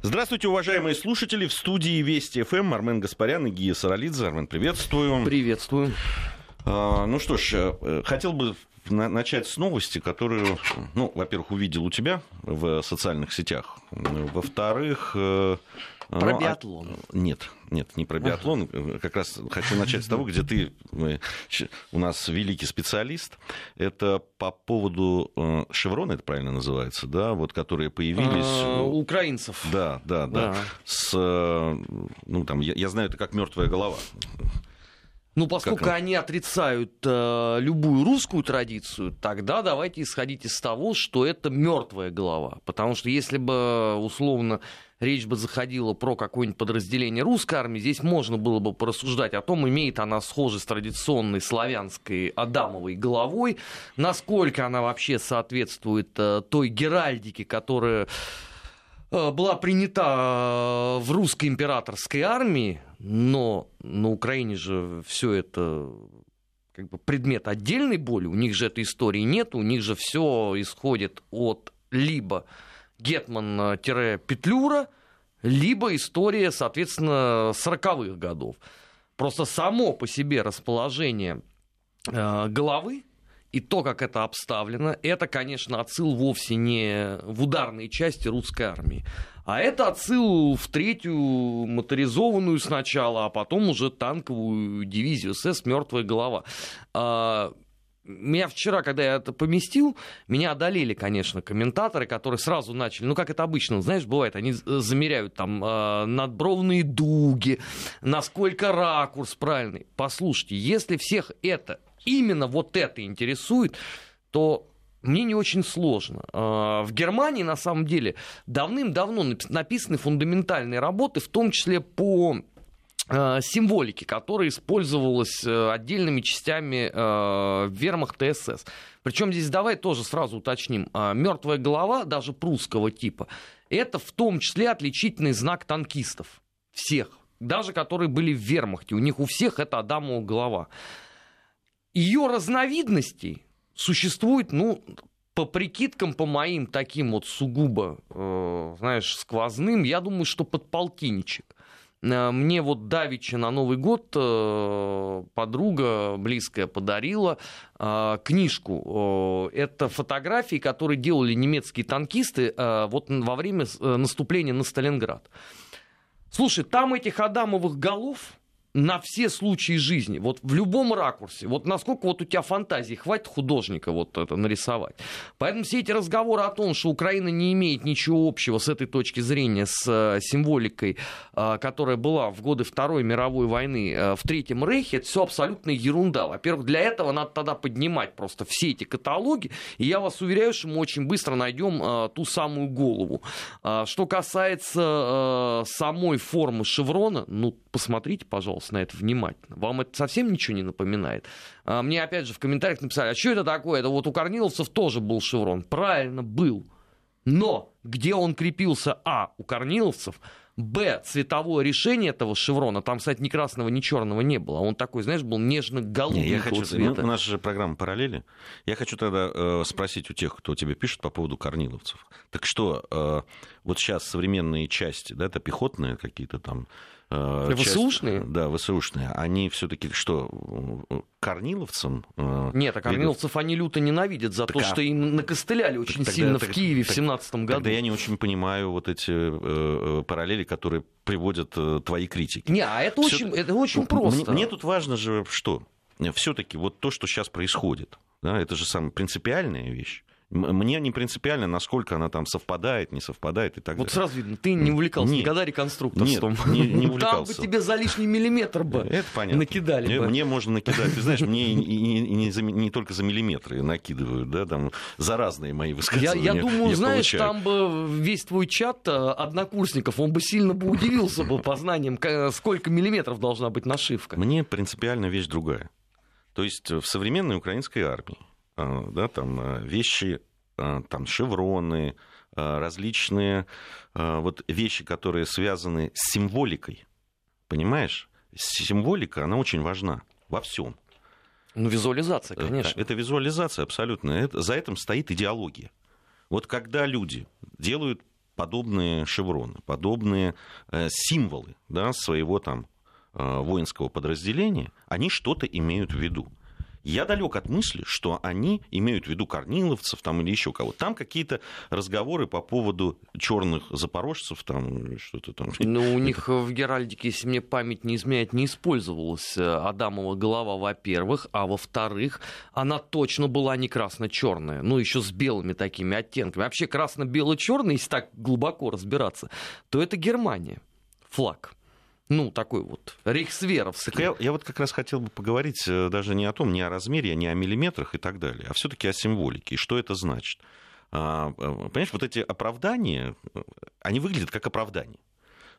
Здравствуйте, уважаемые слушатели. В студии Вести ФМ Армен Гаспарян и Гия Саралидзе. Армен, приветствую. Приветствую. А, ну что ж, э, хотел бы начать с новости, которую, ну, во-первых, увидел у тебя в социальных сетях. Во-вторых... Э, про ну, а биатлон. А... Нет, нет, не про биатлон. Ага. Как раз хочу начать с того, где ты у нас великий специалист. Это по поводу э, Шеврона, это правильно называется, да, вот которые появились. А, украинцев. Да, да, да. С, ну, там, я, я знаю это как мертвая голова. Ну, поскольку как... они отрицают э, любую русскую традицию, тогда давайте исходить из того, что это мертвая голова. Потому что если бы, условно, речь бы заходила про какое-нибудь подразделение русской армии, здесь можно было бы порассуждать о том, имеет она схожесть с традиционной славянской Адамовой головой, насколько она вообще соответствует э, той геральдике, которая была принята э, в русской императорской армии, но на Украине же все это как бы предмет отдельной боли, у них же этой истории нет, у них же все исходит от либо Гетман-Петлюра, либо история, соответственно, 40-х годов. Просто само по себе расположение э, головы и то, как это обставлено, это, конечно, отсыл вовсе не в ударные части русской армии, а это отсыл в третью моторизованную сначала, а потом уже танковую дивизию СС «Мертвая голова». А, меня вчера, когда я это поместил, меня одолели, конечно, комментаторы, которые сразу начали, ну, как это обычно, знаешь, бывает, они замеряют там э, надбровные дуги, насколько ракурс правильный. Послушайте, если всех это, именно вот это интересует, то мне не очень сложно. А, в Германии, на самом деле, давным-давно написаны фундаментальные работы, в том числе по а, символики, которая использовалась э, отдельными частями э, вермахта СС. Причем здесь давай тоже сразу уточним. А, Мертвая голова, даже прусского типа, это в том числе отличительный знак танкистов. Всех. Даже которые были в вермахте. У них у всех это Адамова голова. Ее разновидностей существует, ну, по прикидкам, по моим таким вот сугубо, э, знаешь, сквозным, я думаю, что подполтинничек. Э, мне вот Давича на Новый год э, подруга близкая подарила э, книжку. Это фотографии, которые делали немецкие танкисты вот во время наступления на Сталинград. Слушай, там этих Адамовых голов на все случаи жизни, вот в любом ракурсе, вот насколько вот у тебя фантазии хватит художника вот это нарисовать. Поэтому все эти разговоры о том, что Украина не имеет ничего общего с этой точки зрения с э, символикой, э, которая была в годы Второй мировой войны э, в Третьем Рейхе, это все абсолютная ерунда. Во-первых, для этого надо тогда поднимать просто все эти каталоги, и я вас уверяю, что мы очень быстро найдем ту самую голову. Что касается самой формы шеврона, ну, посмотрите, пожалуйста, пожалуйста, на это внимательно. Вам это совсем ничего не напоминает? А, мне опять же в комментариях написали, а что это такое? Это вот у корниловцев тоже был шеврон. Правильно, был. Но где он крепился, а, у корниловцев, Б, цветовое решение этого шеврона, там, кстати, ни красного, ни черного не было. Он такой, знаешь, был хочу, цвета. У нас же программа «Параллели». Я хочу тогда э, спросить у тех, кто тебе пишет по поводу корниловцев. Так что, э, вот сейчас современные части, да, это пехотные какие-то там Э, ВСУшные? Часть, да, ВСУшные. Они все-таки что, корниловцам? Э, Нет, а корниловцев они люто ненавидят за так, то, а... что им накостыляли очень тогда, сильно тогда, в Киеве так, в 17 году. Тогда я не очень понимаю вот эти э, параллели, которые приводят э, твои критики. Не, а это, Всё... очень, это очень просто. Мне, мне тут важно же что? Все-таки вот то, что сейчас происходит, да, это же самая принципиальная вещь. Мне не принципиально, насколько она там совпадает, не совпадает и так вот далее. Вот сразу видно, ты не увлекался нет, никогда реконструкторством. Нет, не, не увлекался. Там бы тебе за лишний миллиметр бы Это понятно. накидали мне, бы. Мне можно накидать. Ты знаешь, мне не, не, не, не только за миллиметры накидывают, да, там за разные мои высказывания. Я, я думаю, я знаешь, получаю. там бы весь твой чат э, однокурсников, он бы сильно бы удивился бы познанием, сколько миллиметров должна быть нашивка. Мне принципиально вещь другая. То есть в современной украинской армии да, там а, вещи, а, там шевроны, различные вот вещи, которые связаны с символикой. Понимаешь? Символика, она очень важна во всем. Ну, визуализация, э, конечно. Это визуализация абсолютно. Это, за этим стоит идеология. Вот когда люди делают подобные шевроны, подобные э, символы да, своего там э, воинского подразделения, они что-то имеют в виду. Я далек от мысли, что они имеют в виду корниловцев там, или еще кого-то. Там какие-то разговоры по поводу черных запорожцев, там что-то там. Ну, у них в Геральдике, если мне память не изменяет, не использовалась э, Адамова голова, во-первых, а во-вторых, она точно была не красно-черная, ну, еще с белыми такими оттенками. Вообще красно-бело-черный, если так глубоко разбираться, то это Германия, флаг ну, такой вот рейхсверовский. Я, я вот как раз хотел бы поговорить э, даже не о том, не о размере, не о миллиметрах и так далее, а все-таки о символике и что это значит. А, э, понимаешь, вот эти оправдания, э, они выглядят как оправдание.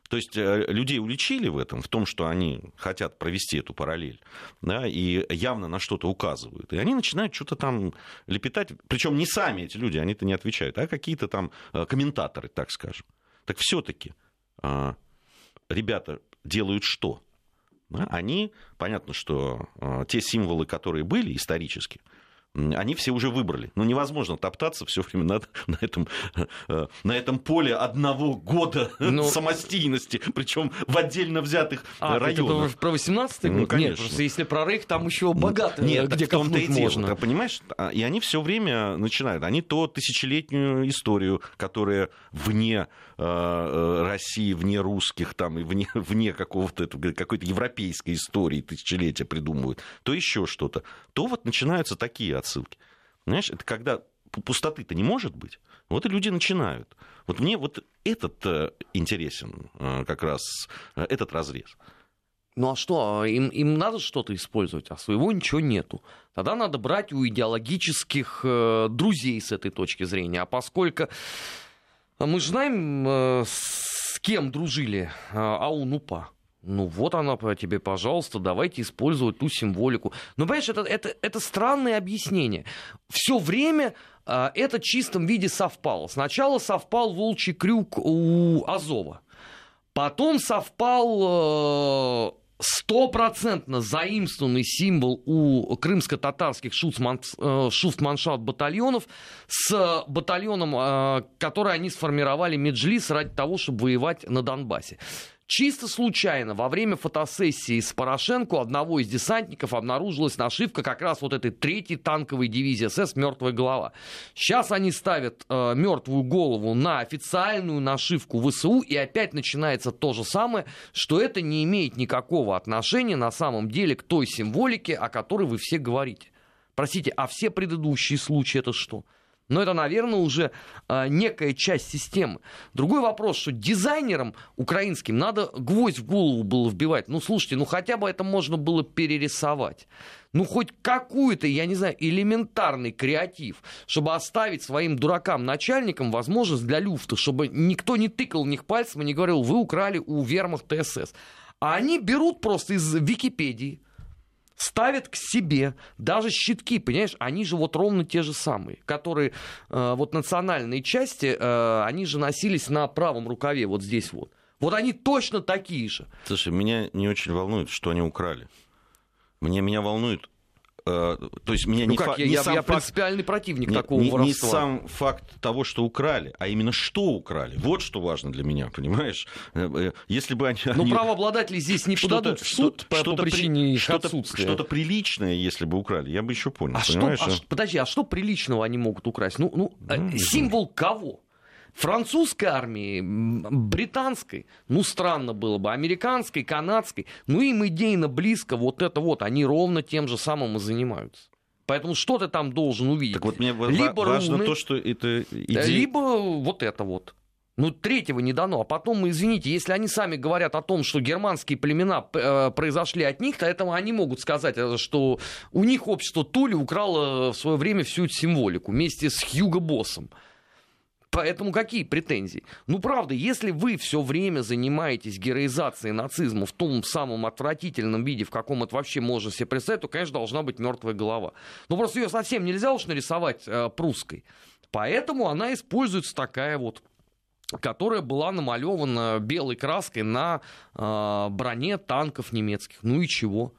То есть людей уличили в этом, в том, что они хотят провести эту параллель, да, и явно на что-то указывают. И они начинают что-то там лепетать. Причем не сами эти люди, они-то не отвечают, а какие-то там комментаторы, так скажем. Так все-таки а, ребята делают что? Они, понятно, что э, те символы, которые были исторически, они все уже выбрали. Ну, невозможно топтаться все время на, на, этом, э, на этом поле одного года ну, самостийности, причем в отдельно взятых а, районах. Это про 18 год? Ну, конечно. Нет, просто если про Рейх, там еще богато, Нет, где копнуть и можно. Дело, понимаешь? А, и они все время начинают. Они то тысячелетнюю историю, которая вне э, э России, вне русских, там, и вне, вне какого-то, какой-то европейской истории тысячелетия придумывают, то еще что-то. То вот начинаются такие отсылки. Знаешь, это когда пустоты-то не может быть. Вот и люди начинают. Вот мне вот этот э, интересен э, как раз э, этот разрез. Ну а что, им, им надо что-то использовать, а своего ничего нету. Тогда надо брать у идеологических э, друзей с этой точки зрения. А поскольку мы же знаем, э, с кем дружили э, Аунупа. Ну вот она тебе, пожалуйста, давайте использовать ту символику. Ну, понимаешь, это, это, это странное объяснение. Все время э, это в чистом виде совпало. Сначала совпал волчий крюк у Азова. Потом совпал э, стопроцентно заимствованный символ у крымско-татарских шуфтманшафт батальонов с батальоном, э, который они сформировали Меджлис ради того, чтобы воевать на Донбассе. Чисто случайно во время фотосессии с Порошенко одного из десантников обнаружилась нашивка как раз вот этой третьей танковой дивизии СС «Мертвая голова». Сейчас они ставят э, мертвую голову на официальную нашивку ВСУ, и опять начинается то же самое, что это не имеет никакого отношения на самом деле к той символике, о которой вы все говорите. Простите, а все предыдущие случаи это что? Но это, наверное, уже э, некая часть системы. Другой вопрос, что дизайнерам украинским надо гвоздь в голову было вбивать. Ну, слушайте, ну хотя бы это можно было перерисовать. Ну, хоть какую-то, я не знаю, элементарный креатив, чтобы оставить своим дуракам-начальникам возможность для люфта, чтобы никто не тыкал в них пальцем и не говорил, вы украли у вермахта СС. А они берут просто из Википедии, ставят к себе даже щитки, понимаешь, они же вот ровно те же самые, которые э, вот национальные части, э, они же носились на правом рукаве, вот здесь вот. Вот они точно такие же. Слушай, меня не очень волнует, что они украли. Мне, меня волнует Э, то есть меня ну не как, фа- я, не я, сам я факт, принципиальный противник не, такого не, воровства. Не сам факт того, что украли, а именно что украли. Вот что важно для меня, понимаешь? Э, э, если бы они... Но они... правообладатели здесь не подадут в суд что, по, по причине при, их что-то, отсутствия. Что-то приличное, если бы украли, я бы еще понял, а понимаешь? Что, а, подожди, а что приличного они могут украсть? Ну, ну, ну символ кого? Французской армии, британской, ну, странно было бы, американской, канадской, ну, им идейно близко вот это вот, они ровно тем же самым и занимаются. Поэтому что ты там должен увидеть? Так вот мне либо важно руны, то, что это идея... Либо вот это вот. Ну, третьего не дано. А потом, извините, если они сами говорят о том, что германские племена э, произошли от них, то этого они могут сказать, э, что у них общество Тули украло в свое время всю эту символику вместе с Хьюго Боссом. Поэтому какие претензии? Ну, правда, если вы все время занимаетесь героизацией нацизма в том самом отвратительном виде, в каком это вообще можно себе представить, то, конечно, должна быть мертвая голова. Но просто ее совсем нельзя уж нарисовать э, прусской. Поэтому она используется такая вот которая была намалевана белой краской на э, броне танков немецких. Ну и чего?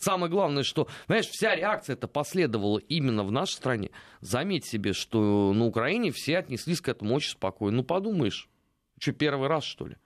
Самое главное, что, понимаешь, вся реакция это последовала именно в нашей стране. Заметь себе, что на Украине все отнеслись к этому очень спокойно. Ну, подумаешь, что, первый раз, что ли?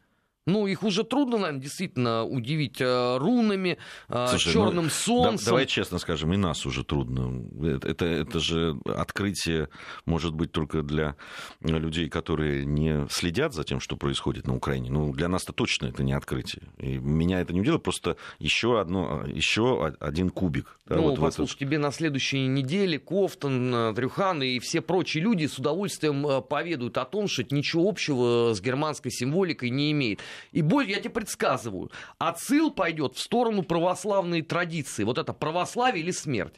Ну, их уже трудно, наверное, действительно удивить э, рунами, э, Слушай, черным ну, солнцем. Да, давай честно скажем, и нас уже трудно. Это, это, это же открытие может быть только для людей, которые не следят за тем, что происходит на Украине. Ну, для нас-то точно это не открытие. И меня это не удивило, просто еще, одно, еще один кубик. Да, ну, вот послушай, тебе на следующей неделе Кофтон, э, Трюхан и все прочие люди с удовольствием поведают о том, что это ничего общего с германской символикой не имеет. И более, я тебе предсказываю, отсыл пойдет в сторону православной традиции. Вот это православие или смерть.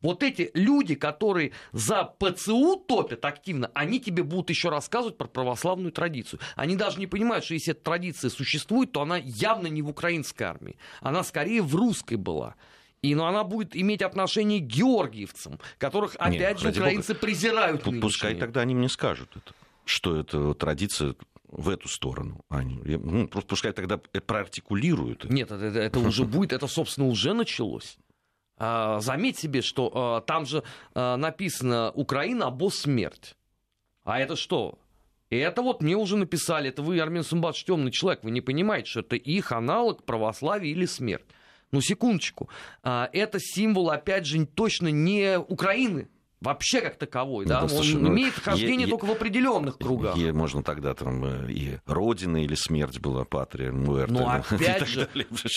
Вот эти люди, которые за ПЦУ топят активно, они тебе будут еще рассказывать про православную традицию. Они даже не понимают, что если эта традиция существует, то она явно не в украинской армии. Она скорее в русской была. И но ну, она будет иметь отношение к георгиевцам, которых, опять Нет, же, украинцы Бога, презирают. Пускай нынешние. тогда они мне скажут это, что это традиция в эту сторону. Они, ну, пускай тогда проартикулируют. Нет, это, это уже будет, это, собственно, уже началось. А, заметь себе, что а, там же а, написано «Украина, босс смерть». А это что? Это вот мне уже написали, это вы, Армен Сумбатович, темный человек, вы не понимаете, что это их аналог православия или смерть. Ну, секундочку. Это символ, опять же, точно не Украины, вообще как таковой, да, да слушай, он ну, имеет хождение только в определенных кругах. Е- можно тогда там э, и Родина или смерть была, Патрия, Муэрте. Ну, опять же,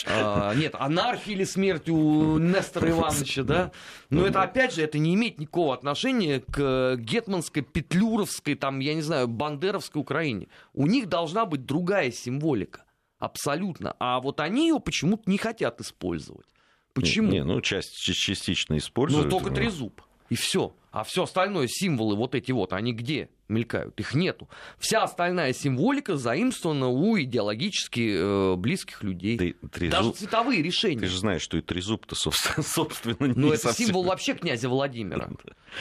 а, нет, анархия или смерть у Нестора Ивановича, да, но это, опять же, это не имеет никакого отношения к гетманской, петлюровской, там, я не знаю, бандеровской Украине. У них должна быть другая символика, абсолютно, а вот они ее почему-то не хотят использовать. Почему? Не, ну, часть частично используют. Ну, только трезуб и все. А все остальное, символы вот эти вот, они где мелькают? Их нету. Вся остальная символика заимствована у идеологически э, близких людей. Ты, трезуб... Даже цветовые решения. Ты же знаешь, что и трезуб-то, собственно, собственно не Ну, это совсем... символ вообще князя Владимира.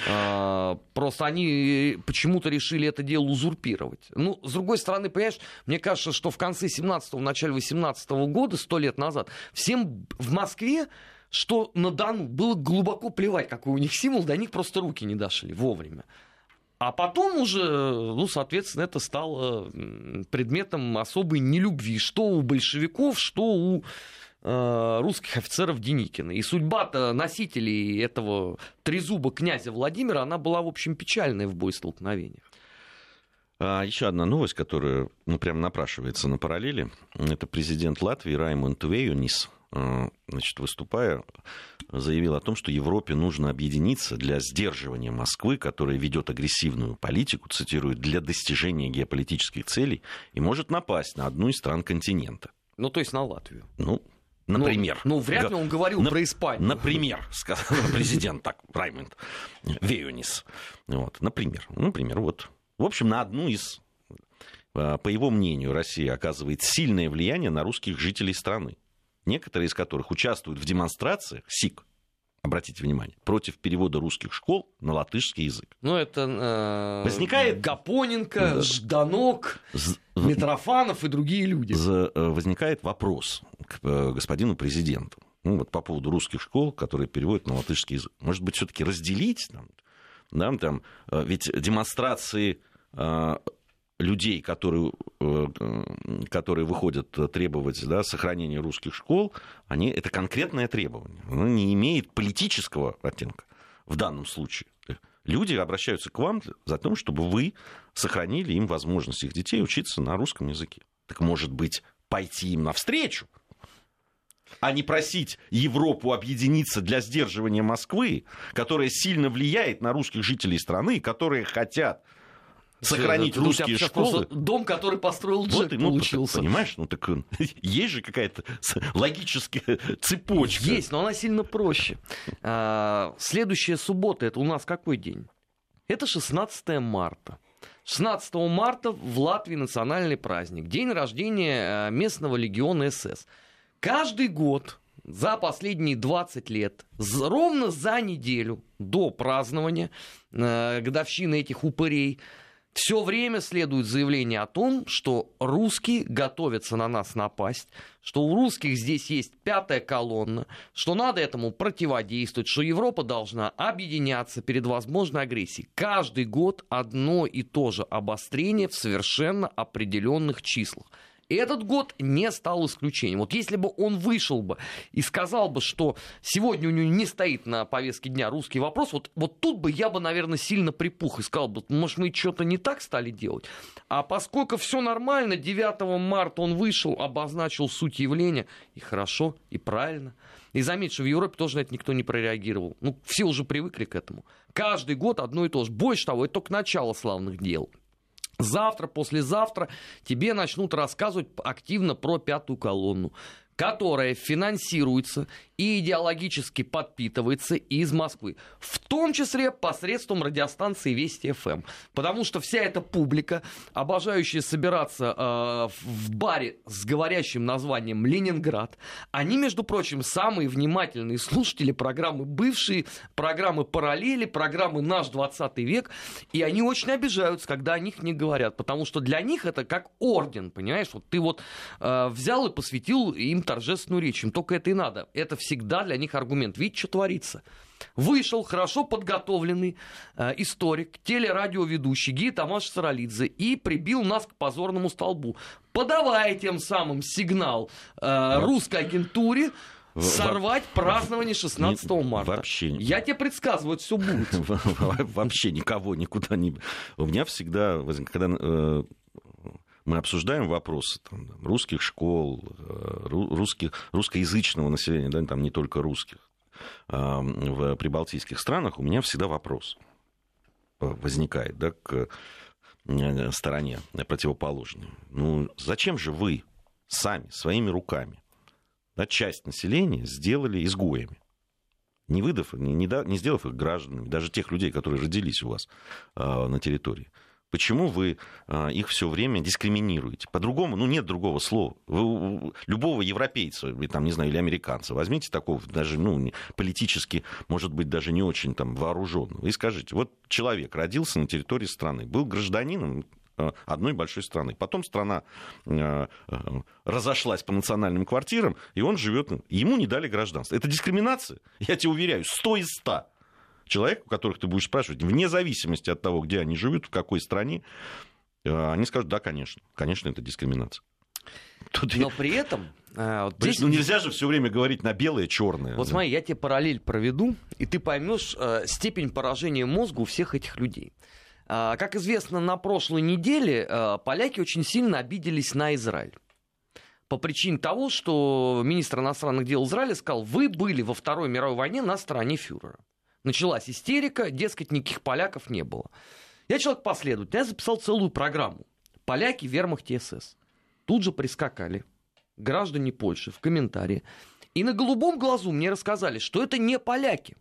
а, просто они почему-то решили это дело узурпировать. Ну, с другой стороны, понимаешь, мне кажется, что в конце 17-го, в начале 18 -го года, сто лет назад, всем в Москве что на Дону было глубоко плевать, какой у них символ, до них просто руки не дошли вовремя. А потом уже, ну, соответственно, это стало предметом особой нелюбви, что у большевиков, что у э, русских офицеров Деникина. И судьба-то носителей этого трезуба князя Владимира, она была, в общем, печальная в боестолкновениях. А еще одна новость, которая ну, прям напрашивается на параллели. Это президент Латвии Раймонд Вейюнис Э, значит, выступая, заявил о том, что Европе нужно объединиться для сдерживания Москвы, которая ведет агрессивную политику, цитирует, для достижения геополитических целей и может напасть на одну из стран континента. Ну, то есть на Латвию. Ну, Например. Ну, ну вряд ли он говорил на, про Испанию. Например, сказал президент так, Раймонд Веюнис. Вот, например, например, вот. В общем, на одну из, э, по его мнению, Россия оказывает сильное влияние на русских жителей страны некоторые из которых участвуют в демонстрациях СИК, обратите внимание, против перевода русских школ на латышский язык. Ну, это э, возникает Гапоненко, да. Жданок, З... Митрофанов и другие люди. З... Э, возникает вопрос к э, господину президенту. Ну, вот по поводу русских школ, которые переводят на латышский язык. Может быть, все-таки разделить там, да, там, э, ведь демонстрации людей, которые, э, которые выходят требовать да, сохранения русских школ, они, это конкретное требование. Оно не имеет политического оттенка в данном случае. Люди обращаются к вам за то, чтобы вы сохранили им возможность их детей учиться на русском языке. Так может быть, пойти им навстречу, а не просить Европу объединиться для сдерживания Москвы, которая сильно влияет на русских жителей страны, которые хотят сохранить ну, русские школы. Дом, который построил Джек, вот, ну, получился. Понимаешь, ну так есть же какая-то логическая цепочка. Есть, но она сильно проще. А, следующая суббота, это у нас какой день? Это 16 марта. 16 марта в Латвии национальный праздник. День рождения а, местного легиона СС. Каждый год за последние 20 лет, ровно за неделю до празднования э, годовщины этих упырей, все время следует заявление о том, что русские готовятся на нас напасть, что у русских здесь есть пятая колонна, что надо этому противодействовать, что Европа должна объединяться перед возможной агрессией. Каждый год одно и то же обострение в совершенно определенных числах. Этот год не стал исключением. Вот если бы он вышел бы и сказал бы, что сегодня у него не стоит на повестке дня русский вопрос, вот, вот тут бы я бы, наверное, сильно припух и сказал бы, может, мы что-то не так стали делать. А поскольку все нормально, 9 марта он вышел, обозначил суть явления, и хорошо, и правильно. И заметь, что в Европе тоже на это никто не прореагировал. Ну, все уже привыкли к этому. Каждый год одно и то же. Больше того, это только начало славных дел. Завтра, послезавтра тебе начнут рассказывать активно про пятую колонну которая финансируется и идеологически подпитывается из Москвы, в том числе посредством радиостанции Вести ФМ. Потому что вся эта публика, обожающая собираться э, в баре с говорящим названием Ленинград, они, между прочим, самые внимательные слушатели программы бывшие, программы параллели, программы Наш 20 век, и они очень обижаются, когда о них не говорят, потому что для них это как орден, понимаешь? Вот ты вот э, взял и посвятил им торжественную речь, им только это и надо. Это всегда для них аргумент. Видите, что творится? Вышел хорошо подготовленный э, историк, телерадиоведущий Гия Тамаш Саралидзе и прибил нас к позорному столбу, подавая тем самым сигнал э, русской агентуре сорвать празднование 16 марта. Вообще. Я тебе предсказываю, все будет. Вообще никого никуда не... У меня всегда, когда э, мы обсуждаем вопросы там, русских школ, э, русских, русскоязычного населения, да, там не только русских, в прибалтийских странах, у меня всегда вопрос возникает да, к э, стороне противоположной. Ну, зачем же вы сами, своими руками, да, часть населения сделали изгоями? Не выдав, не, не, не сделав их гражданами, даже тех людей, которые родились у вас э, на территории. Почему вы а, их все время дискриминируете? По-другому, ну нет другого слова. Вы, любого европейца, или, там, не знаю, или американца, возьмите такого, даже ну, политически, может быть, даже не очень там, вооруженного, и скажите, вот человек родился на территории страны, был гражданином а, одной большой страны. Потом страна а, разошлась по национальным квартирам, и он живет, ему не дали гражданство. Это дискриминация? Я тебе уверяю, 100 из 100 человек, у которых ты будешь спрашивать, вне зависимости от того, где они живут, в какой стране, э, они скажут, да, конечно, конечно, это дискриминация. Тут Но при этом... А, вот здесь... Ну нельзя же все время говорить на белое, черное. Вот да. смотри, я тебе параллель проведу, и ты поймешь э, степень поражения мозга у всех этих людей. Э, как известно, на прошлой неделе э, поляки очень сильно обиделись на Израиль по причине того, что министр иностранных дел Израиля сказал, вы были во Второй мировой войне на стороне фюрера началась истерика, дескать, никаких поляков не было. Я человек последовательный, я записал целую программу. Поляки, вермахт СС. Тут же прискакали граждане Польши в комментарии. И на голубом глазу мне рассказали, что это не поляки,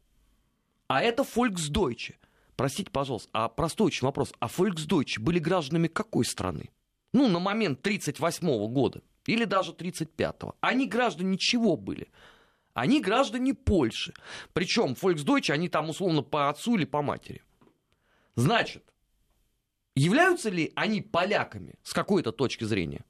а это Volksdeutsche. Простите, пожалуйста, а простой очень вопрос. А Volksdeutsche были гражданами какой страны? Ну, на момент 1938 года или даже 1935. Они граждане чего были? Они граждане Польши. Причем Volksdeutsche, они там условно по отцу или по матери. Значит, являются ли они поляками с какой-то точки зрения?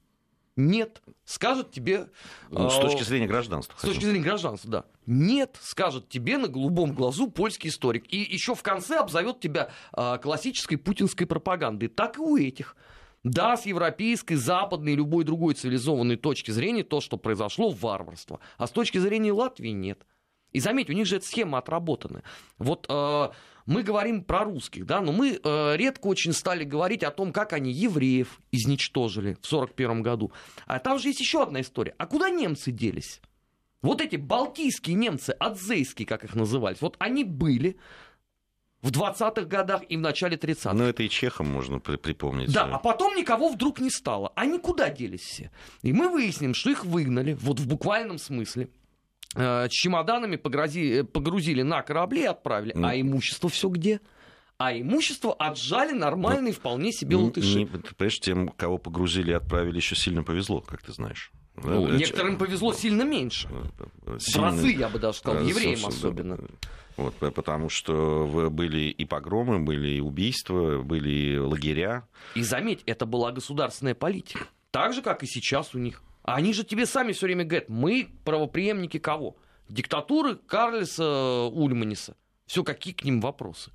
Нет, скажет тебе... Ну, с точки зрения гражданства. С точки зрения гражданства, да. Нет, скажет тебе на голубом глазу польский историк. И еще в конце обзовет тебя э, классической путинской пропагандой. Так и у этих. Да, с европейской, западной любой другой цивилизованной точки зрения то, что произошло, варварство. А с точки зрения Латвии нет. И заметь, у них же эта схема отработана. Вот э, мы говорим про русских, да, но мы э, редко очень стали говорить о том, как они евреев изничтожили в 1941 году. А там же есть еще одна история. А куда немцы делись? Вот эти балтийские немцы, адзейские, как их назывались, вот они были, в 20-х годах и в начале 30-х. Ну, это и чехам можно припомнить. Да, а потом никого вдруг не стало. Они куда делись все? И мы выясним, что их выгнали, вот в буквальном смысле. Э, чемоданами погрузили, погрузили на корабли и отправили. Ну. А имущество все где? а имущество отжали нормальные, ну, вполне себе латыши. Не, понимаешь, тем, кого погрузили и отправили, еще сильно повезло, как ты знаешь. Ну, Да, некоторым повезло сильно меньше. сильно- В разы, я бы даже сказал, Э, евреям особенно. да. Вот, э, потому что были и погромы, были и убийства, были и лагеря. И заметь, это была государственная политика. Так же, как и сейчас у них. Они же тебе сами все время говорят, мы правоприемники кого? Диктатуры Карлиса Ульманиса. Все, какие к ним вопросы?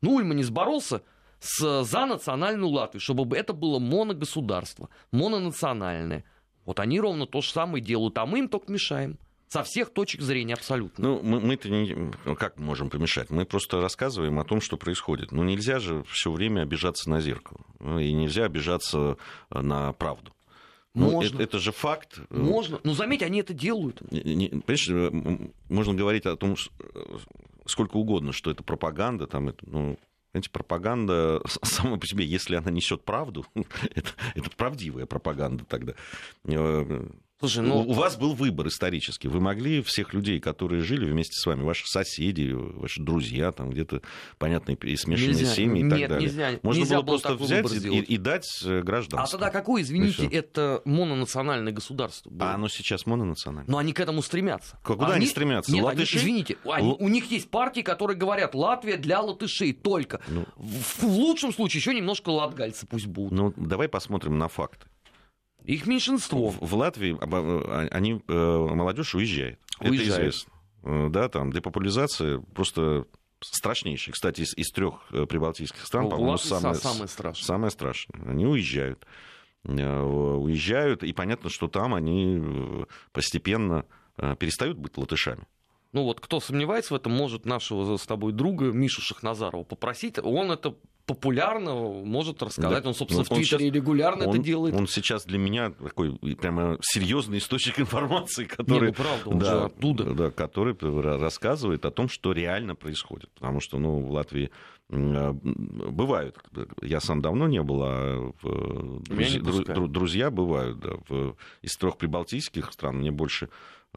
Ну, Ульманис боролся с, за национальную Латвию, чтобы это было моногосударство, мононациональное. Вот они ровно то же самое делают, а мы им только мешаем. Со всех точек зрения абсолютно. Ну, мы, мы-то не, ну, как мы можем помешать? Мы просто рассказываем о том, что происходит. Ну, нельзя же все время обижаться на зеркало. Ну, И нельзя обижаться э, на правду. Ну, Можно. Это, это же факт. Можно. Но заметь, они это делают. Не- не- Понимаешь, э, можно говорить о том, э, сколько угодно, что это пропаганда, там, это, ну, знаете, пропаганда сама по себе, если она несет правду, это, это правдивая пропаганда тогда. Слушай, У- ну, У вас был выбор исторический. Вы могли всех людей, которые жили вместе с вами, ваши соседи, ваши друзья, там где-то, понятно, и смешанные Нельзя. семьи и так Нет, далее. нельзя. Можно Нельзя было было просто взять и, и дать э, а гражданство. тогда какое, извините, это мононациональное государство было? А оно сейчас мононациональное. Но они к этому стремятся. Куда они стремятся? Нет, они- Латыши? извините, они- Л- у них есть партии, которые говорят, Латвия для латышей только. Ну. В, в лучшем случае еще немножко латгальцы пусть будут. Ну, давай посмотрим на факты. Их меньшинство. В, в Латвии обо- они, э, молодежь уезжает. Это Уезжает. известно. Э, Да, там депопуляризация просто страшнейшая. Кстати, из, из трех э, прибалтийских стран, по-моему, самое, самое страшное. самое страшное. Они уезжают. Э, Уезжают, и понятно, что там они э, постепенно э, перестают быть латышами. Ну вот, кто сомневается в этом, может нашего с тобой друга Мишу Шахназарова попросить. Он это популярно может рассказать. Да. Он, собственно, Ну, в он Твиттере щас- регулярно он, это делает. он сейчас для меня такой прямо серьезный источник информации, Не, который, ну правда, он да, же оттуда. да, который ра- рассказывает о том, что реально происходит. Потому что ну, в Латвии э, бывают, я сам давно не был, а в- не друзья, дру- пускают. дру- друзья бывают. Да, в- из трех прибалтийских стран мне больше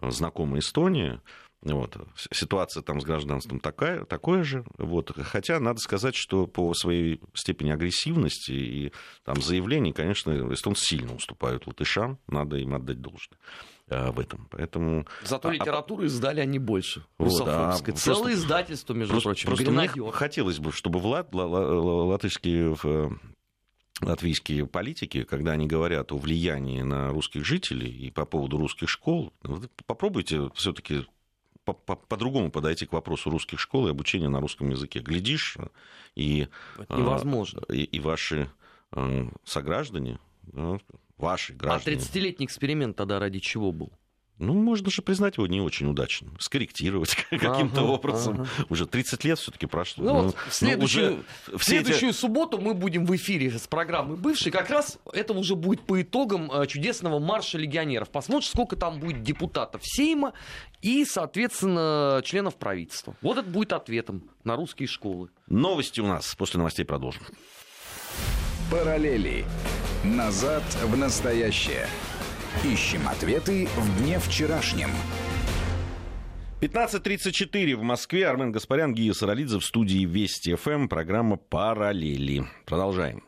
э, знакома Эстония. Вот. Ситуация там с гражданством такая, такое же. Вот. Хотя надо сказать, что по своей степени агрессивности и там, заявлений, конечно, эстонцы сильно уступают латышам. Надо им отдать должное э, в этом. Поэтому Зато а- литературы издали они больше. Вот, а, Целое просто- издательство, между просто, прочим. просто мне хотелось бы, чтобы влад, ла- ла- ла- латышские э, латвийские политики, когда они говорят о влиянии на русских жителей и по поводу русских школ, попробуйте все-таки по-другому подойти к вопросу русских школ и обучения на русском языке. Глядишь, и, Это невозможно. и, и ваши э, сограждане, да, ваши А граждане, 30-летний эксперимент тогда ради чего был? Ну, можно же признать его не очень удачным, скорректировать каким-то Ага, образом. ага. Уже 30 лет все-таки прошло. Ну, вот в следующую, уже в все эти- следующую субботу мы будем в эфире с программой «Бывший». Как раз это уже будет по итогам э, чудесного марша легионеров. Посмотришь, сколько там будет депутатов Сейма и, соответственно, членов правительства. Вот это будет ответом на русские школы. Новости у нас. После новостей продолжим. Параллели. Назад в настоящее. Ищем ответы в дне вчерашнем. 15.34 в Москве. Армен Гаспарян, Гия Саралидзе в студии Вести ФМ. Программа «Параллели». Продолжаем.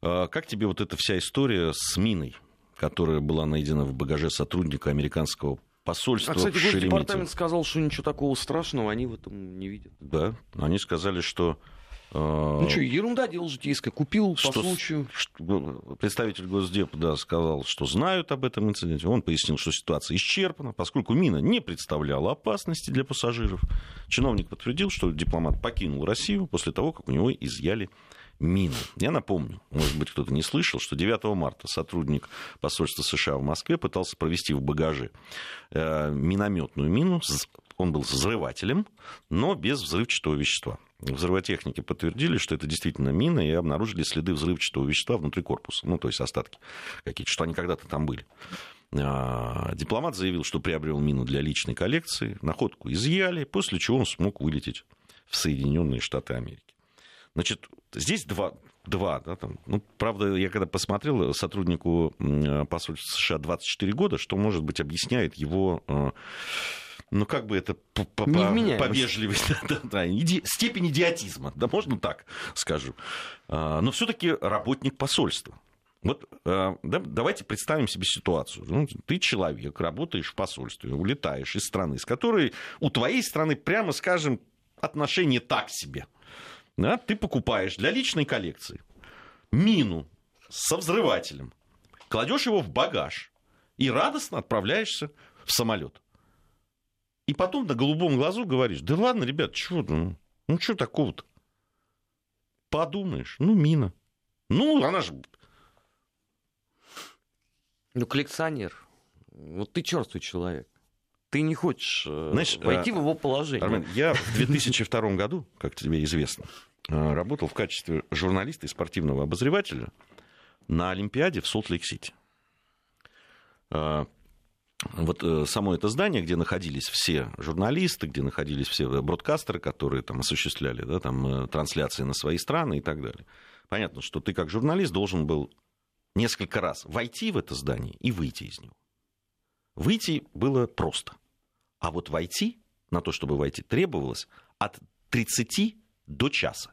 Э, Как тебе вот эта вся история с миной, которая была найдена в багаже сотрудника американского посольства А, кстати, в Шереметьево? Госдепартамент сказал, что ничего такого страшного они в этом не видят. Да, они сказали, что... Ну что, ерунда дело житейская. Купил по что с- случаю. что- представитель Госдепа да, сказал, что знают об этом инциденте. Он пояснил, что ситуация исчерпана, поскольку мина не представляла опасности для пассажиров. Чиновник подтвердил, что дипломат покинул Россию после того, как у него изъяли мину. Я напомню, может быть, кто-то не слышал, что 9 марта сотрудник посольства США в Москве пытался провести в багаже э, минометную мину. Он был взрывателем, но без взрывчатого вещества. Взрывотехники подтвердили, что это действительно мина, и обнаружили следы взрывчатого вещества внутри корпуса, ну, то есть остатки какие-то, что они когда-то там были. А, Дипломат заявил, что приобрел мину для личной коллекции, находку изъяли, после чего он смог вылететь в Соединенные Штаты Америки. Значит, здесь два, два да, там, ну, правда, я когда посмотрел сотруднику м, посольства США 24 года, что, может быть, объясняет его, э, ну, как бы это по- по- да, да, иди- степень идиотизма, да, можно так скажу. А, Но все-таки работник посольства. Вот э, да, давайте представим себе ситуацию. Ну, ты человек, работаешь в посольстве, улетаешь из страны, с которой у твоей страны, прямо скажем, отношения так себе. Да, ты покупаешь для личной коллекции мину со взрывателем, кладешь его в багаж и радостно отправляешься в самолет. И потом на голубом глазу говоришь, да ладно, ребят, чего, ну, ну что такого-то? Подумаешь, ну, мина. Ну, она же... Ну, коллекционер. Вот ты черствый человек. Ты не хочешь э, Знаешь, войти а, в его положение. Армен, я в 2002 году, как тебе известно, э, работал в качестве журналиста и спортивного обозревателя на Олимпиаде в Солт-Лейк-Сити. Э, вот само это здание, где находились все журналисты, где находились все бродкастеры, которые там осуществляли да, там, трансляции на свои страны и так далее. Понятно, что ты как журналист должен был несколько раз войти в это здание и выйти из него. Выйти было просто. А вот войти, на то, чтобы войти, требовалось от 30 до часа.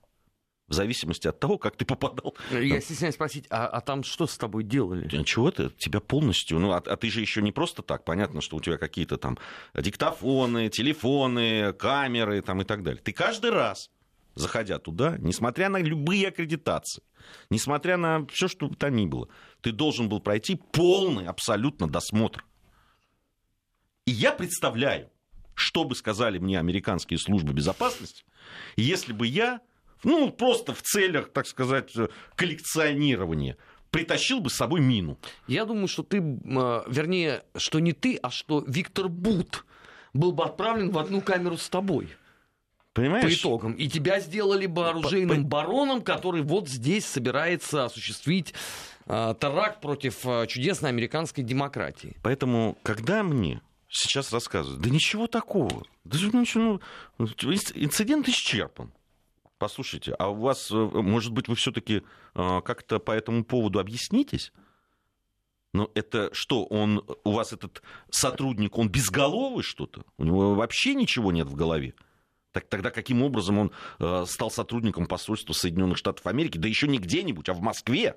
В зависимости от того, как ты попадал. Я стесняюсь спросить, а, а там что с тобой делали? Чего ты? Тебя полностью... Ну, а, а ты же еще не просто так. Понятно, что у тебя какие-то там диктофоны, телефоны, камеры там, и так далее. Ты каждый раз, заходя туда, несмотря на любые аккредитации, несмотря на все, что бы то ни было, ты должен был пройти полный абсолютно досмотр. И я представляю, что бы сказали мне американские службы безопасности, если бы я ну, просто в целях, так сказать, коллекционирования, притащил бы с собой мину. Я думаю, что ты, а, вернее, что не ты, а что Виктор Бут был бы отправлен в одну камеру с тобой. Понимаешь? По итогам. И тебя сделали бы оружейным бароном, который вот здесь собирается осуществить э, теракт против э, чудесной американской демократии. Поэтому, когда мне сейчас рассказывают, да ничего такого, да ничего, ну, инцидент исчерпан. Послушайте, а у вас, э, может быть, вы все-таки э, как-то по этому поводу объяснитесь? Но это что, он, у вас этот сотрудник, он безголовый что-то? У него вообще ничего нет в голове? Так тогда каким образом он э, стал сотрудником посольства Соединенных Штатов Америки, да еще не где-нибудь, а в Москве?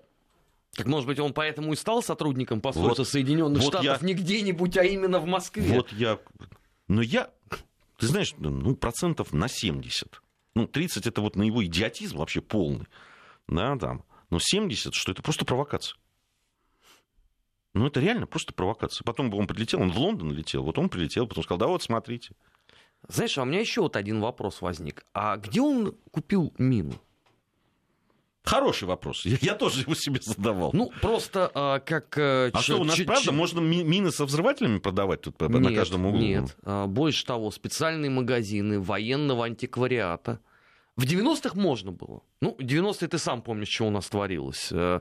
Так может быть, он поэтому и стал сотрудником посольства вот, Соединенных вот Штатов я... не где-нибудь, а именно в Москве. Вот я. Но я, ты знаешь, ну, процентов на 70 ну, 30 это вот на его идиотизм вообще полный. Да, там. Но 70, что это просто провокация. Ну, это реально просто провокация. Потом бы он прилетел, он в Лондон летел, вот он прилетел, потом сказал, да вот, смотрите. Знаешь, а у меня еще вот один вопрос возник. А где он купил мину? Хороший вопрос. Я, я тоже его себе задавал. Ну, просто а, как... А, а что, у нас, правда, можно мины со взрывателями продавать тут нет, на каждом углу? Нет, а, больше того, специальные магазины военного антиквариата. В 90-х можно было. Ну, 90-е ты сам помнишь, что у нас творилось. Э,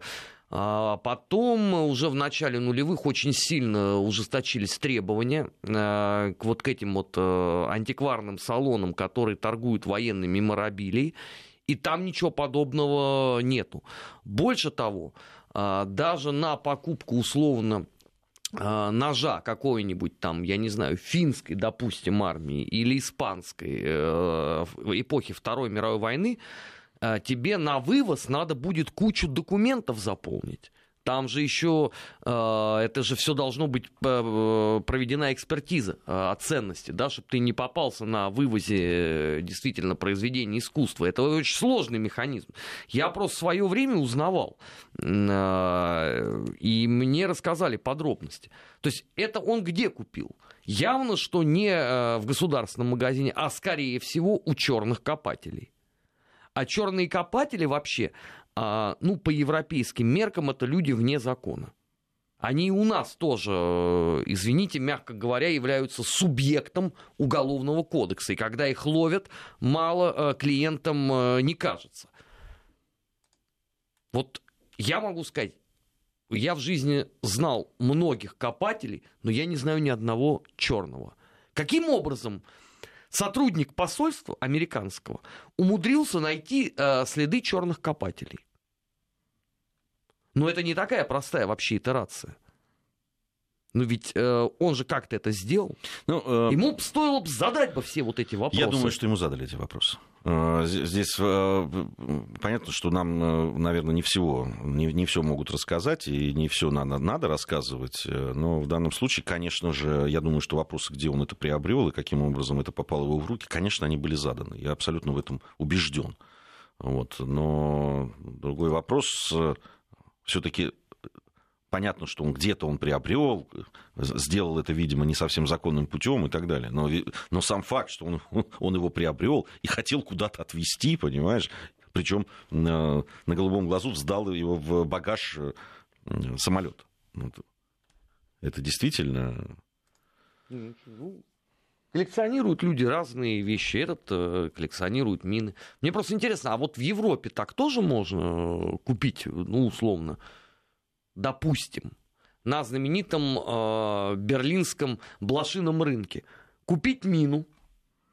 а потом, уже в начале нулевых, очень сильно ужесточились требования э, к вот к этим вот э, антикварным салонам, которые торгуют военными меморабилией и там ничего подобного нету. Больше того, а, даже на покупку условно а, ножа какой-нибудь там, я не знаю, финской, допустим, армии или испанской э, эпохи Второй мировой войны, э, тебе на вывоз надо будет кучу документов заполнить. Там же еще, э, это же все должно быть э, проведена экспертиза э, о ценности, да, чтобы ты не попался на вывозе действительно произведения искусства. Это очень сложный механизм. Я просто свое время узнавал, и мне рассказали подробности. То есть это он где купил? Явно, что не в государственном магазине, а скорее всего у черных копателей. А черные копатели вообще ну, по европейским меркам это люди вне закона. Они и у нас тоже, э, извините, мягко говоря, являются субъектом уголовного кодекса. И когда их ловят, мало э, клиентам э, не кажется. Вот я могу сказать, я в жизни знал многих копателей, но я не знаю ни одного черного. Каким образом сотрудник посольства американского умудрился найти э, следы черных копателей. Но это не такая простая вообще итерация. Ну ведь э, он же как-то это сделал. Ну, э, Ему стоило бы задать бы все вот эти вопросы. Я думаю, что ему задали эти вопросы. Э, здесь э, понятно, что нам, э, наверное, не всего, не, не все могут рассказать, и не все надо, надо рассказывать. Но в данном случае, конечно же, я думаю, что вопросы, где он это приобрел и каким образом это попало его в руки, конечно, они были заданы. Я абсолютно в этом убежден. Вот. Но другой вопрос все-таки понятно, что он где-то он приобрел, сделал это, видимо, не совсем законным путем и так далее. Но, но сам факт, что он, он его приобрел и хотел куда-то отвезти, понимаешь, причем на, на голубом глазу сдал его в багаж самолета. Это действительно... Ну, коллекционируют люди разные вещи. Этот э, коллекционирует мины. Мне просто интересно, а вот в Европе так тоже можно купить, ну, условно, допустим, на знаменитом э, берлинском блошином рынке купить мину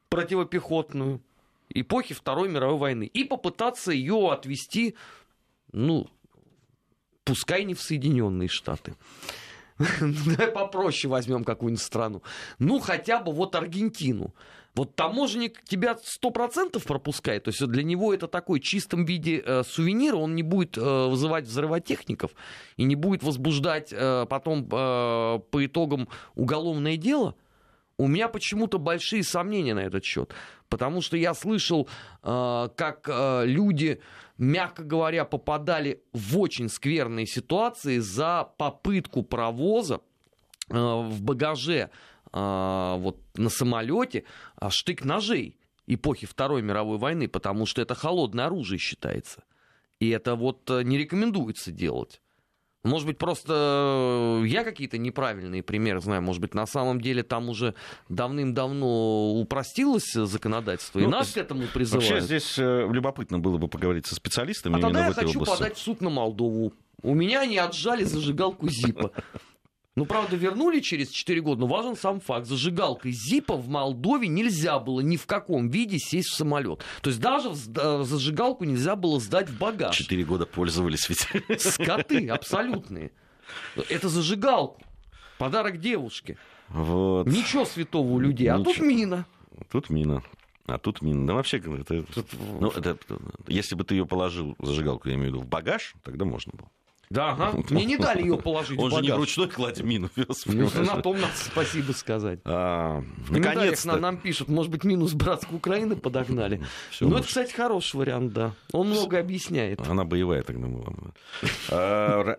противопехотную эпохи Второй мировой войны и попытаться ее отвести, ну, пускай не в Соединенные Штаты. Давай попроще возьмем какую-нибудь страну. Ну, хотя бы вот Аргентину. Вот таможенник тебя сто процентов пропускает, то есть для него это такой чистом виде э, сувенир, он не будет э, вызывать взрывотехников и не будет возбуждать э, потом э, по итогам уголовное дело. У меня почему-то большие сомнения на этот счет, потому что я слышал, э, как э, люди, мягко говоря, попадали в очень скверные ситуации за попытку провоза э, в багаже вот на самолете а, штык ножей эпохи Второй мировой войны, потому что это холодное оружие считается. И это вот э, не рекомендуется делать. Может быть, просто э, я какие-то неправильные примеры знаю. Может быть, на самом деле там уже давным-давно упростилось законодательство, ну, и нас к этому призывают. Вообще здесь э, любопытно было бы поговорить со специалистами. А тогда я хочу области. подать в суд на Молдову. У меня они отжали зажигалку ЗИПа. Ну, правда, вернули через 4 года, но важен сам факт. Зажигалкой ЗИПа в Молдове нельзя было ни в каком виде сесть в самолет. То есть даже в зажигалку нельзя было сдать в багаж. 4 года пользовались ведь. Скоты абсолютные. Это зажигалку. Подарок девушке. Вот. Ничего святого у людей, Ничего. а тут мина. Тут мина. А тут мина. Да вообще, это, ну, это, если бы ты ее положил, зажигалку, я имею в виду, в багаж, тогда можно было. Да, ага. Мне не дали ее положить Он же не ручной кладет мину вез. Ну, на том надо спасибо сказать. А, Наконец-то. Нам пишут, может быть, минус братской Украины подогнали. ну, это, кстати, хороший вариант, да. Он много объясняет. Она боевая тогда была.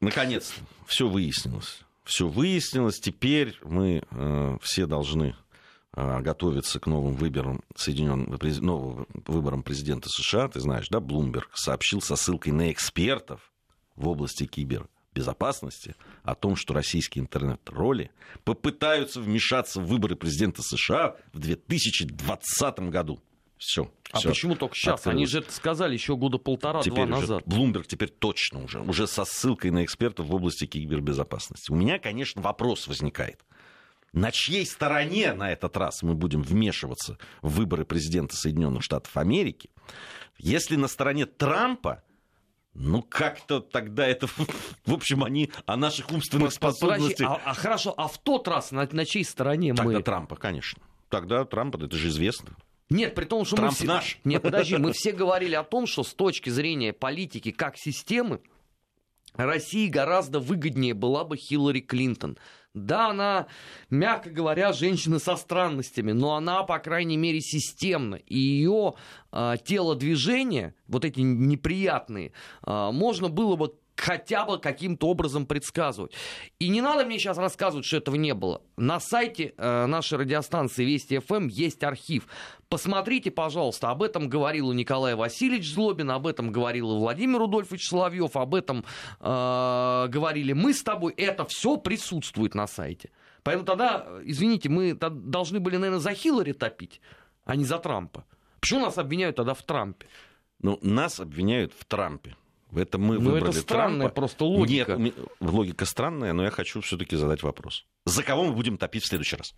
Наконец-то. Все выяснилось. Все выяснилось. Теперь мы э, все должны э, готовиться к новым выборам Соединенных новым выборам президента США. Ты знаешь, да, Блумберг сообщил со ссылкой на экспертов, в области кибербезопасности о том, что российские интернет-роли попытаются вмешаться в выборы президента США в 2020 году. Все. А все. почему только сейчас? Открылось. Они же это сказали еще года полтора-два назад. Блумберг теперь точно уже, уже со ссылкой на экспертов в области кибербезопасности. У меня, конечно, вопрос возникает. На чьей стороне на этот раз мы будем вмешиваться в выборы президента Соединенных Штатов Америки? Если на стороне Трампа, ну, как-то тогда это, в общем, они о наших умственных способностях... а, а хорошо, а в тот раз на, на чьей стороне тогда мы? Тогда Трампа, конечно. Тогда Трампа, это же известно. Нет, при том, что Трамп мы все... наш. Нет, подожди, мы все говорили о том, что с точки зрения политики как системы, России гораздо выгоднее была бы Хиллари Клинтон. Да, она, мягко говоря, женщина со странностями, но она, по крайней мере, системна. И ее э, телодвижения, вот эти неприятные, э, можно было бы хотя бы каким-то образом предсказывать. И не надо мне сейчас рассказывать, что этого не было. На сайте э, нашей радиостанции Вести ФМ есть архив. Посмотрите, пожалуйста, об этом говорил и Николай Васильевич Злобин, об этом говорил и Владимир Рудольфович Соловьев, об этом э, говорили мы с тобой. Это все присутствует на сайте. Поэтому тогда, извините, мы должны были, наверное, за Хиллари топить, а не за Трампа. Почему нас обвиняют тогда в Трампе? Ну, нас обвиняют в Трампе. В этом мы но ну, выбрали это странная Трампа. просто логика. Нет, логика странная, но я хочу все-таки задать вопрос. За кого мы будем топить в следующий раз?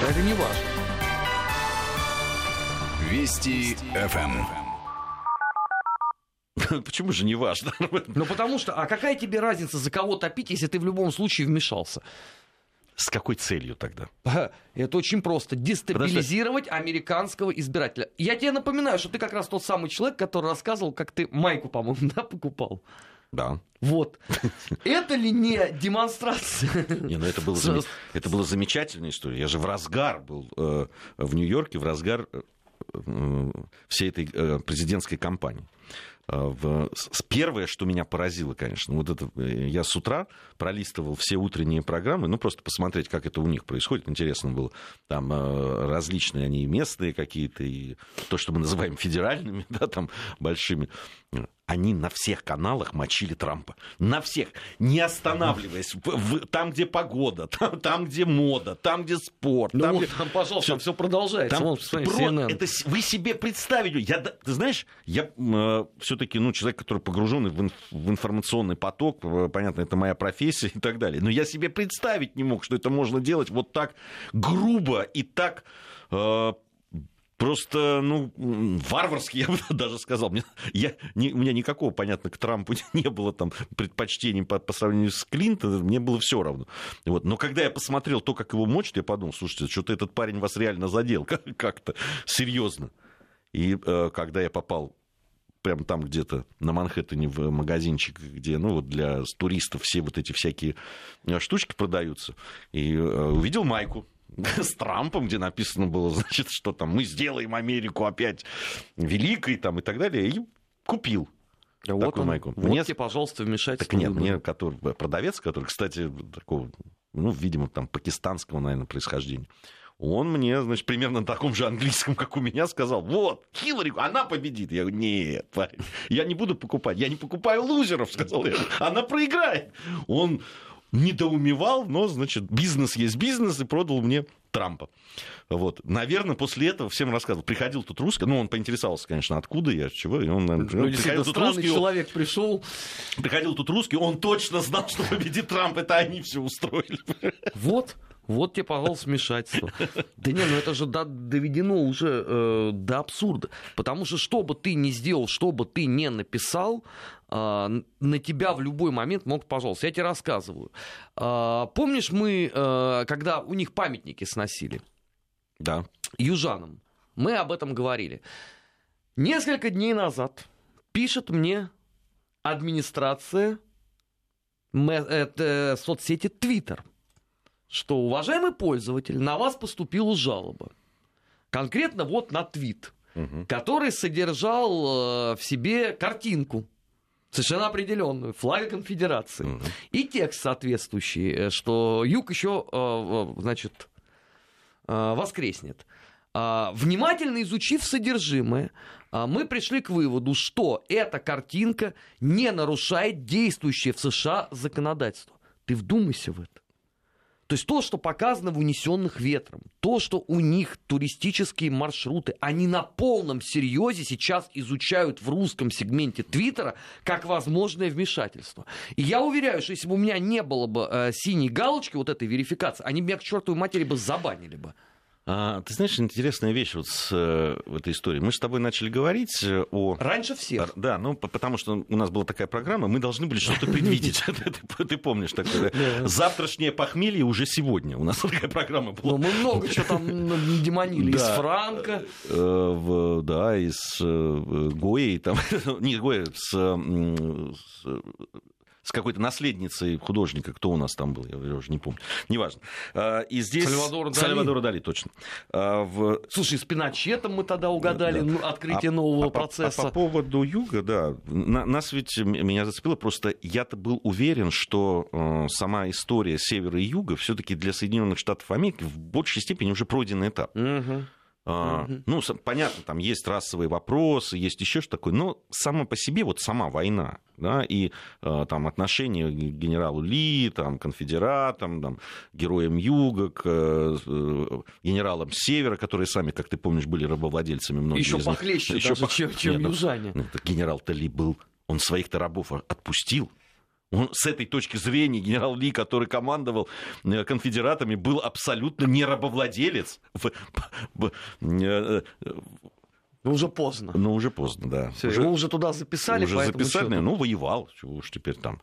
это не важно. Вести ФМ. Почему же не важно? Ну потому что, а какая тебе разница, за кого топить, если ты в любом случае вмешался? С какой целью тогда? Это очень просто. Дестабилизировать Подожди. американского избирателя. Я тебе напоминаю, что ты как раз тот самый человек, который рассказывал, как ты майку, по-моему, да, покупал. Да. Вот. Это ли не демонстрация? Не, ну это было, зам... это была замечательная история. Я же в разгар был э, в Нью-Йорке, в разгар э, э всей этой э, президентской кампании. А, в... Первое, что меня поразило, конечно, вот это э, я с утра пролистывал все утренние программы, ну просто посмотреть, как это у них происходит. Интересно было, там э, различные они и местные какие-то, и то, что мы называем федеральными, да, там большими они на всех каналах мочили Трампа. На всех. Не останавливаясь. В, в, там, где погода, там, там, где мода, там, где спорт. Ну, там, вот, где... там, пожалуйста, там все продолжается. Там, Вон, про... это, вы себе представили. Я, ты знаешь, я э, все-таки ну, человек, который погружен в, инф, в информационный поток. Понятно, это моя профессия и так далее. Но я себе представить не мог, что это можно делать вот так грубо и так э, просто, ну, варварски, я бы даже сказал. Мне, я, не, у меня никакого, понятно, к Трампу не было там предпочтений по, по сравнению с Клинтоном, мне было все равно. Вот. Но когда я посмотрел то, как его мочат, я подумал, слушайте, что-то этот парень вас реально задел как-то серьезно. И э, когда я попал прямо там где-то на Манхэттене в магазинчик, где, ну, вот для туристов все вот эти всякие э, штучки продаются, и э, увидел майку с Трампом, где написано было, значит, что там мы сделаем Америку опять великой там и так далее, и купил. А вот он, майку. Вот мне... тебе, пожалуйста, вмешательство. Так нет, мне который, продавец, который, кстати, такого, ну, видимо, там пакистанского, наверное, происхождения, он мне, значит, примерно на таком же английском, как у меня, сказал, вот, Хиллари, она победит. Я говорю, нет, парень, я не буду покупать, я не покупаю лузеров, сказал я, она проиграет. Он недоумевал, но, значит, бизнес есть бизнес, и продал мне Трампа. Вот. Наверное, после этого всем рассказывал. Приходил тут русский, ну, он поинтересовался, конечно, откуда я, чего. И он, наверное, ну, приходил тут русский, человек пришел. Приходил тут русский, он точно знал, что победит Трамп. Это они все устроили. Вот. Вот тебе, пожалуйста, вмешательство. Да не, ну это же доведено уже э, до абсурда. Потому что что бы ты ни сделал, что бы ты ни написал, э, на тебя в любой момент могут, пожалуйста, я тебе рассказываю. Э, помнишь, мы, э, когда у них памятники сносили? Да. Южанам. Мы об этом говорили. Несколько дней назад пишет мне администрация э, соцсети Twitter – что, уважаемый пользователь, на вас поступила жалоба. Конкретно вот на твит, угу. который содержал э, в себе картинку совершенно определенную, флага конфедерации. Угу. И текст соответствующий, э, что юг еще, э, значит, воскреснет. А, внимательно изучив содержимое, а, мы пришли к выводу, что эта картинка не нарушает действующее в США законодательство. Ты вдумайся в это. То есть то, что показано в «Унесенных ветром», то, что у них туристические маршруты, они на полном серьезе сейчас изучают в русском сегменте Твиттера как возможное вмешательство. И я уверяю, что если бы у меня не было бы э, синей галочки, вот этой верификации, они меня к чертовой матери бы забанили бы. А, ты знаешь, интересная вещь вот с, э, в этой истории. Мы с тобой начали говорить э, о... Раньше всех. Да, ну, потому что у нас была такая программа, мы должны были что-то предвидеть. Ты помнишь такое, Завтрашнее похмелье уже сегодня. У нас такая программа была. Ну, мы много чего там демонили. Из Франка. Э, да, из Гои. Не Гои, с с какой-то наследницей художника, кто у нас там был, я уже не помню, неважно. А, и здесь... Сальвадор Дали. Сальвадор Дали, точно. А, в... Слушай, с Пиночетом мы тогда угадали да. Ну, открытие а, нового а, процесса. А, а по поводу юга, да, на, нас ведь меня зацепило, просто я-то был уверен, что э, сама история севера и юга все-таки для Соединенных Штатов Америки в большей степени уже пройденный этап. Угу. Uh-huh. Ну, понятно, там есть расовые вопросы, есть еще что такое, но сама по себе, вот сама война, да, и э, там отношение к генералу Ли, там, конфедератам, там, героям Юга, к э, генералам Севера, которые сами, как ты помнишь, были рабовладельцами многие Еще похлеще даже, пох... чем, чем Нет, южане. Ну, генерал-то Ли был, он своих-то рабов отпустил, он, с этой точки зрения генерал Ли, который командовал э, конфедератами, был абсолютно не рабовладелец. Э, Ну, уже поздно. Ну, уже поздно, да. Всё, уже, его уже туда записали, уже записали, тут? ну, воевал, чего уж теперь там.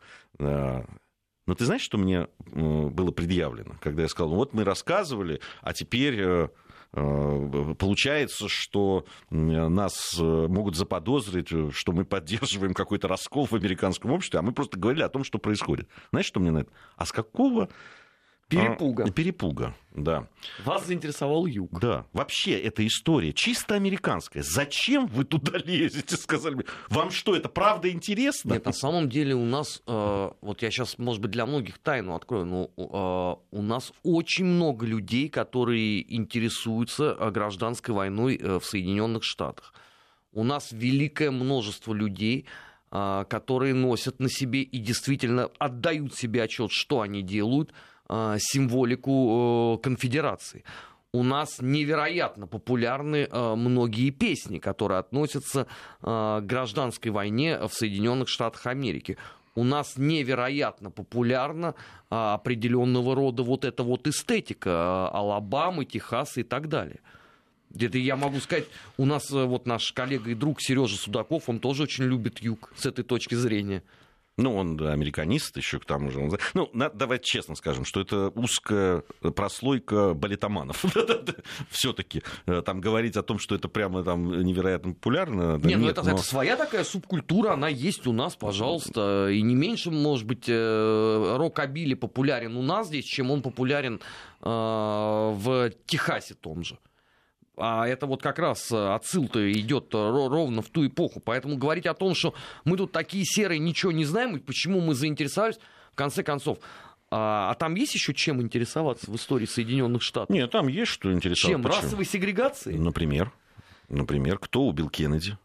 Но ты знаешь, что мне было предъявлено, когда я сказал, ну, вот мы рассказывали, а теперь э, э, получается, что нас э, могут заподозрить, э, что мы поддерживаем какой-то раскол в американском обществе, а мы просто говорили о том, что происходит. Знаешь, что мне на это? А с какого... Перепуга. А, перепуга, да. Вас заинтересовал юг. Да, вообще эта история чисто американская. Зачем вы туда лезете, сказали мне? Вам что, это правда интересно? Нет, на самом деле у нас, э, вот я сейчас, может быть, для многих тайну открою, но э, у нас очень много людей, которые интересуются э, гражданской войной э, в Соединенных Штатах. У нас великое множество людей, э, которые носят на себе и действительно отдают себе отчет, что они делают, символику э, конфедерации. У нас невероятно популярны э, многие песни, которые относятся э, к гражданской войне в Соединенных Штатах Америки. У нас невероятно популярна а, определенного рода вот эта вот эстетика а, Алабамы, Техаса и так далее. Где-то я могу сказать, у нас э, вот наш коллега и друг Сережа Судаков, он тоже очень любит юг с этой точки зрения. Ну, он американист еще к тому же. Он... Ну, надо, давайте честно скажем, что это узкая прослойка балетоманов. Все-таки там говорить о том, что это прямо там невероятно популярно. да Не, ну нет, это, но- это своя такая субкультура, она есть у нас, пожалуйста. И не меньше, может быть, э, рок-обили популярен у нас здесь, чем он популярен э, в Техасе том же. А это вот как раз э, отсыл-то идет ро- ровно в ту эпоху. Поэтому говорить о том, что мы тут такие серые, ничего не знаем, и почему мы заинтересовались, в конце концов. А, а там есть еще чем интересоваться в истории Соединенных Штатов? Нет, там есть что интересовать. чем? Почему? Расовой сегрегацией? Например. Например, кто убил Кеннеди?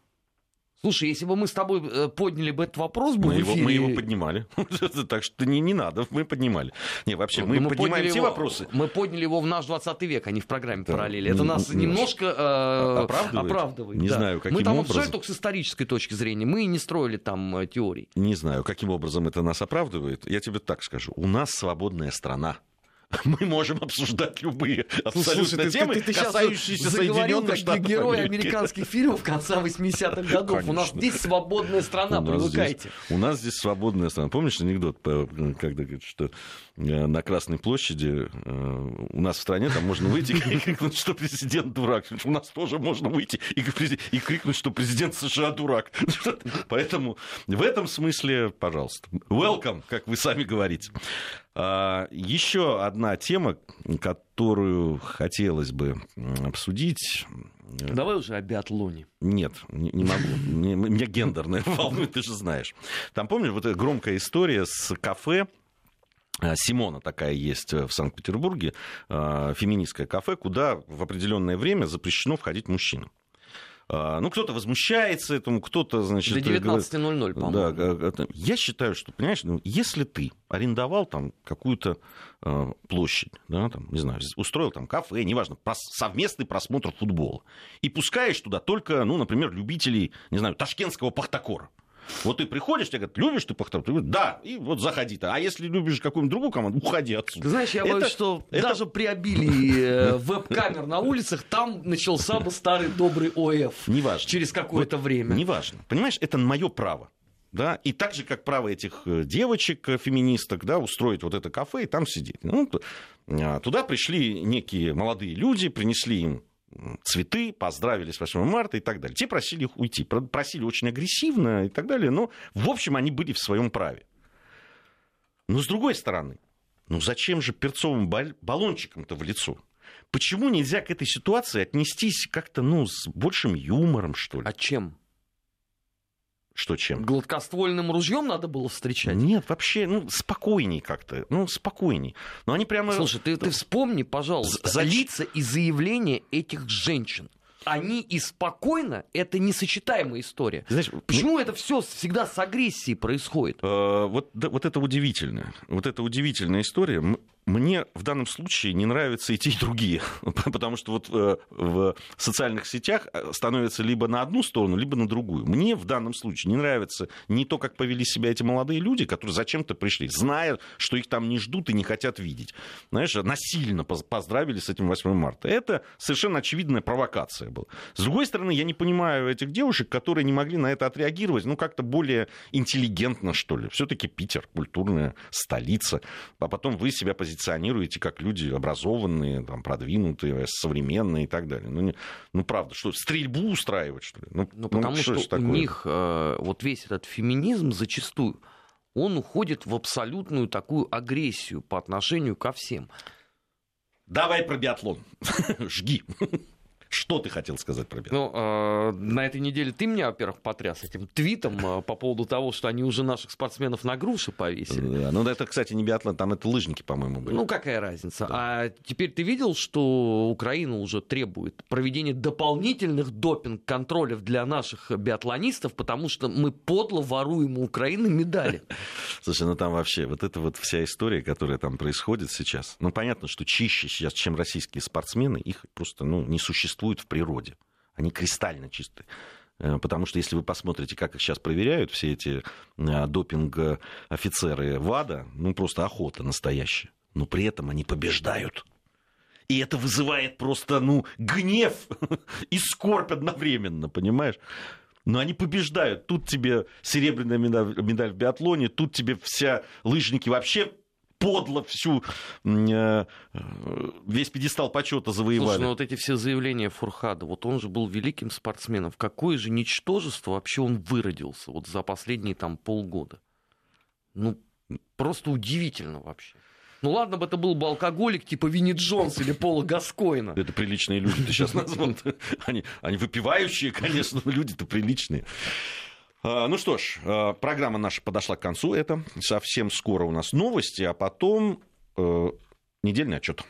Слушай, если бы мы с тобой э, подняли бы этот вопрос бы Мы его, эфире... мы его поднимали. Так что не, не надо, мы поднимали. Не, вообще, мы, Ну, поднимаем подняли те его- вопросы. Мы подняли его в наш 20 век, а не в программе Да. параллели. Это Не- нас не- немножко э, Оправдывает? оправдывает. Не да. знаю, каким Мы там образом. обсуждали только с исторической точки зрения. Мы не строили там э, теорий. Не знаю, каким образом это нас оправдывает. Я тебе так скажу. У нас свободная страна. Мы можем обсуждать любые абсолютно темы, касающиеся заговорил Соединенных как Штатов герой Америки. американских фильмов конца 80-х годов. У нас Конечно. здесь свободная страна, У привыкайте. здесь- у нас здесь свободная страна. Помнишь анекдот, по- когда говорит, что э, на Красной площади э, у нас в стране там можно выйти и крикнуть, что президент дурак. У нас тоже можно выйти и и крикнуть, что президент США дурак. Поэтому в этом смысле, пожалуйста, welcome, как вы сами говорите. А, Еще одна тема, которую хотелось бы обсудить. Давай уже о биатлоне. Нет, не, не могу. Меня гендерное волнует, ты же знаешь. Там, помнишь, вот эта громкая история с кафе, а, Симона такая есть в Санкт-Петербурге, а, феминистское кафе, куда в определенное время запрещено входить мужчинам. А, Ну, кто-то возмущается этому, кто-то, значит... До говорит- 19.00, по-моему. да, это- я считаю, что, понимаешь, ну, если ты арендовал там какую-то э, площадь, да, там, не знаю, устроил там кафе, неважно, прос- совместный просмотр футбола, и пускаешь туда только, ну, например, любителей, не знаю, ташкентского пахтакора. Вот ты приходишь, тебе говорят, любишь ты пахтакор? Ты говоришь, да, и вот заходи. -то. А если любишь какую-нибудь другую команду, уходи отсюда. Ты знаешь, я Это- боюсь, что это- даже при обилии э, веб-камер на улицах там начался бы старый добрый ОФ. Неважно. Через какое-то время. Неважно. Понимаешь, это мое право. Да, и так же, как право этих э, девочек, э, феминисток, да, устроить вот это кафе и там сидеть. Ну, а, туда пришли некие молодые люди, принесли им цветы, поздравили с 8 марта и так далее. Те просили их уйти. Просили очень агрессивно и так далее, но, в общем, они были в своем праве. Но, с другой стороны, ну зачем же перцовым баллончиком-то в лицо? Почему нельзя к этой ситуации отнестись как-то, ну, с большим юмором, что ли? А чем? Что чем? Гладкоствольным ружьем надо было встречать? Нет, вообще, ну, спокойней как-то. Ну, спокойней. Но они прямо... Слушай, ты, ты вспомни, пожалуйста, За- лица и заявления этих женщин. Они и спокойно, это несочетаемая история. Знаешь, Почему это все всегда с агрессией происходит? Э, вот, да, вот это удивительно. Вот это удивительная история. Мне в данном случае не нравятся и те, и другие. Потому что вот э, в социальных сетях э, становится либо на одну сторону, либо на другую. Мне в данном случае не нравится не то, как повели себя эти молодые люди, которые зачем-то пришли, зная, что их там не ждут и не хотят видеть. Знаешь, насильно поздравили с этим 8 марта. Это совершенно очевидная провокация была. С другой стороны, я не понимаю этих девушек, которые не могли на это отреагировать, ну, как-то более интеллигентно, что ли. Все-таки Питер, культурная столица. А потом вы себя позиционируете позиционируете как люди образованные, там, продвинутые, современные и так далее. Ну, не, ну правда, что, стрельбу устраивать, что ли? Ну, ну потому что, что у них э, вот весь этот феминизм зачастую, он уходит в абсолютную такую агрессию по отношению ко всем. Давай про биатлон. Жги. Что ты хотел сказать про Беларусь? Ну, э, на этой неделе ты меня, во-первых, потряс этим твитом э, по поводу того, что они уже наших спортсменов на груши повесили. Да, ну, это, кстати, не биатлон, там это лыжники, по-моему, были. Ну, какая разница? Да. А теперь ты видел, что Украина уже требует проведения дополнительных допинг-контролев для наших биатлонистов, потому что мы подло воруем у Украины медали. Слушай, ну там вообще вот эта вот вся история, которая там происходит сейчас, ну, понятно, что чище сейчас, чем российские спортсмены, их просто, ну, не существует существуют в природе. Они кристально чистые. Э, потому что если вы посмотрите, как их сейчас проверяют, все эти э, допинг-офицеры ВАДА, ну просто охота настоящая. Но при этом они побеждают. И это вызывает просто, ну, гнев и скорбь одновременно, понимаешь? Но они побеждают. Тут тебе серебряная медаль, медаль в биатлоне, тут тебе вся лыжники вообще подло всю, э, весь пьедестал почета завоевали. Слушай, ну вот эти все заявления Фурхада, вот он же был великим спортсменом. В какое же ничтожество вообще он выродился вот за последние там полгода? Ну, просто удивительно вообще. Ну ладно бы это был бы алкоголик типа Винни Джонс или Пола Гаскоина. Это приличные люди, ты сейчас назвал. Они, они выпивающие, конечно, но люди-то приличные. А, ну что ж, а, программа наша подошла к концу. Это совсем скоро у нас новости, а потом э, недельный отчет.